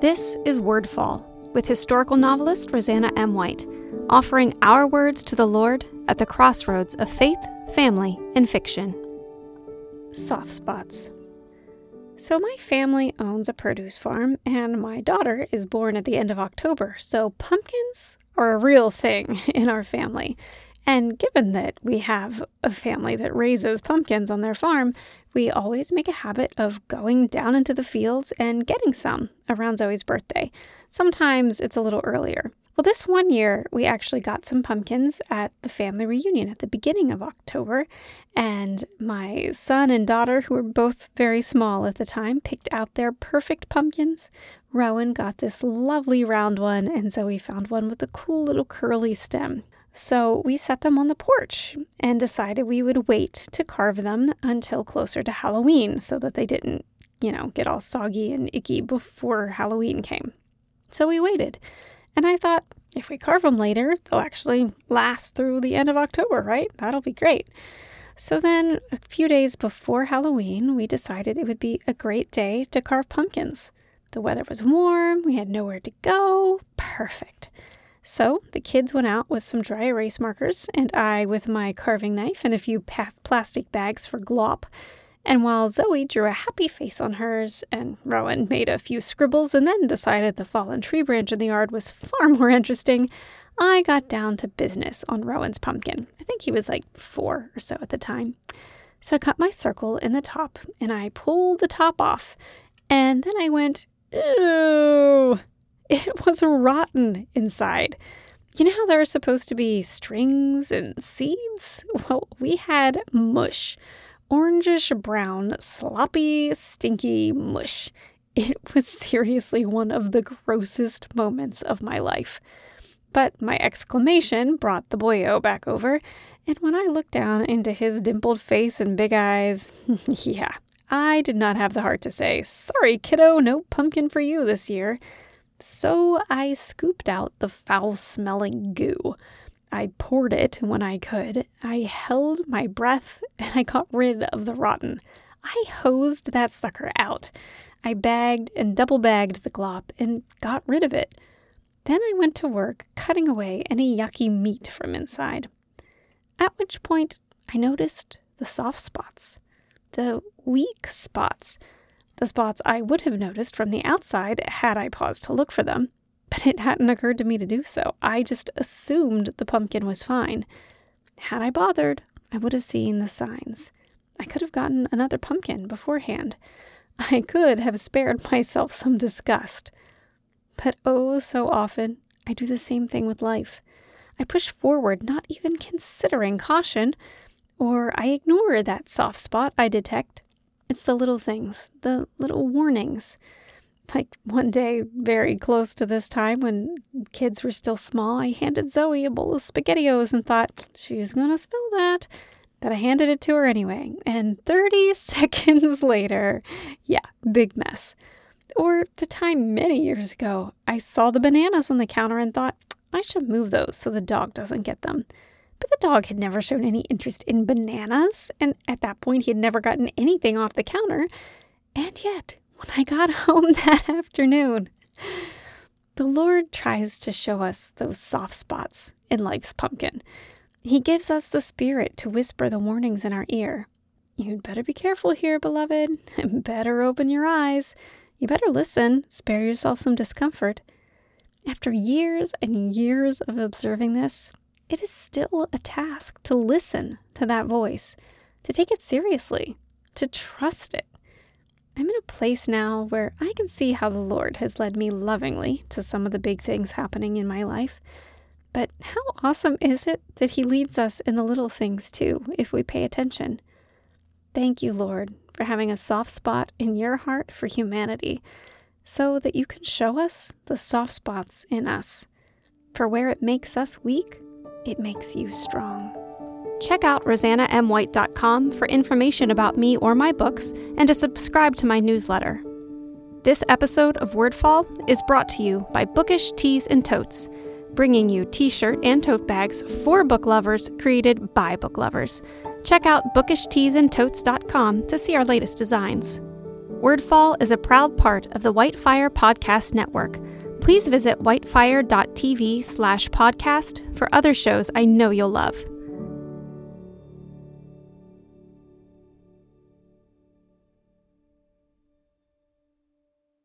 This is Wordfall with historical novelist Roseanna M. White, offering our words to the Lord at the crossroads of faith, family, and fiction. Soft spots. So, my family owns a produce farm, and my daughter is born at the end of October, so pumpkins are a real thing in our family. And given that we have a family that raises pumpkins on their farm, we always make a habit of going down into the fields and getting some around Zoe's birthday. Sometimes it's a little earlier. Well, this one year, we actually got some pumpkins at the family reunion at the beginning of October. And my son and daughter, who were both very small at the time, picked out their perfect pumpkins. Rowan got this lovely round one, and Zoe found one with a cool little curly stem. So we set them on the porch and decided we would wait to carve them until closer to Halloween so that they didn't, you know, get all soggy and icky before Halloween came. So we waited. And I thought, if we carve them later, they'll actually last through the end of October, right? That'll be great. So then, a few days before Halloween, we decided it would be a great day to carve pumpkins. The weather was warm, we had nowhere to go. Perfect. So the kids went out with some dry erase markers, and I with my carving knife and a few plastic bags for glop. And while Zoe drew a happy face on hers, and Rowan made a few scribbles and then decided the fallen tree branch in the yard was far more interesting, I got down to business on Rowan's pumpkin. I think he was like four or so at the time. So I cut my circle in the top and I pulled the top off. And then I went, Ew! It was rotten inside. You know how there are supposed to be strings and seeds? Well, we had mush. Orangish brown, sloppy, stinky mush. It was seriously one of the grossest moments of my life. But my exclamation brought the boyo back over, and when I looked down into his dimpled face and big eyes, yeah, I did not have the heart to say, Sorry, kiddo, no pumpkin for you this year. So I scooped out the foul smelling goo. I poured it when I could. I held my breath and I got rid of the rotten. I hosed that sucker out. I bagged and double bagged the glop and got rid of it. Then I went to work cutting away any yucky meat from inside. At which point I noticed the soft spots, the weak spots the spots I would have noticed from the outside had I paused to look for them, but it hadn't occurred to me to do so. I just assumed the pumpkin was fine. Had I bothered, I would have seen the signs. I could have gotten another pumpkin beforehand. I could have spared myself some disgust. But oh, so often, I do the same thing with life. I push forward, not even considering caution, or I ignore that soft spot I detect it's the little things, the little warnings. Like one day, very close to this time when kids were still small, I handed Zoe a bowl of SpaghettiOs and thought, she's gonna spill that. But I handed it to her anyway. And 30 seconds later, yeah, big mess. Or the time many years ago, I saw the bananas on the counter and thought, I should move those so the dog doesn't get them. But the dog had never shown any interest in bananas, and at that point he had never gotten anything off the counter. And yet, when I got home that afternoon, the Lord tries to show us those soft spots in life's pumpkin. He gives us the Spirit to whisper the warnings in our ear. You'd better be careful here, beloved. better open your eyes. You better listen. Spare yourself some discomfort. After years and years of observing this, it is still a task to listen to that voice, to take it seriously, to trust it. I'm in a place now where I can see how the Lord has led me lovingly to some of the big things happening in my life. But how awesome is it that He leads us in the little things too, if we pay attention? Thank you, Lord, for having a soft spot in your heart for humanity, so that you can show us the soft spots in us. For where it makes us weak, it makes you strong. Check out roseannamwhite.com for information about me or my books and to subscribe to my newsletter. This episode of Wordfall is brought to you by Bookish Tees and Totes, bringing you t shirt and tote bags for book lovers created by book lovers. Check out bookishteesandtotes.com to see our latest designs. Wordfall is a proud part of the Whitefire Podcast Network. Please visit whitefire.tv slash podcast for other shows I know you'll love.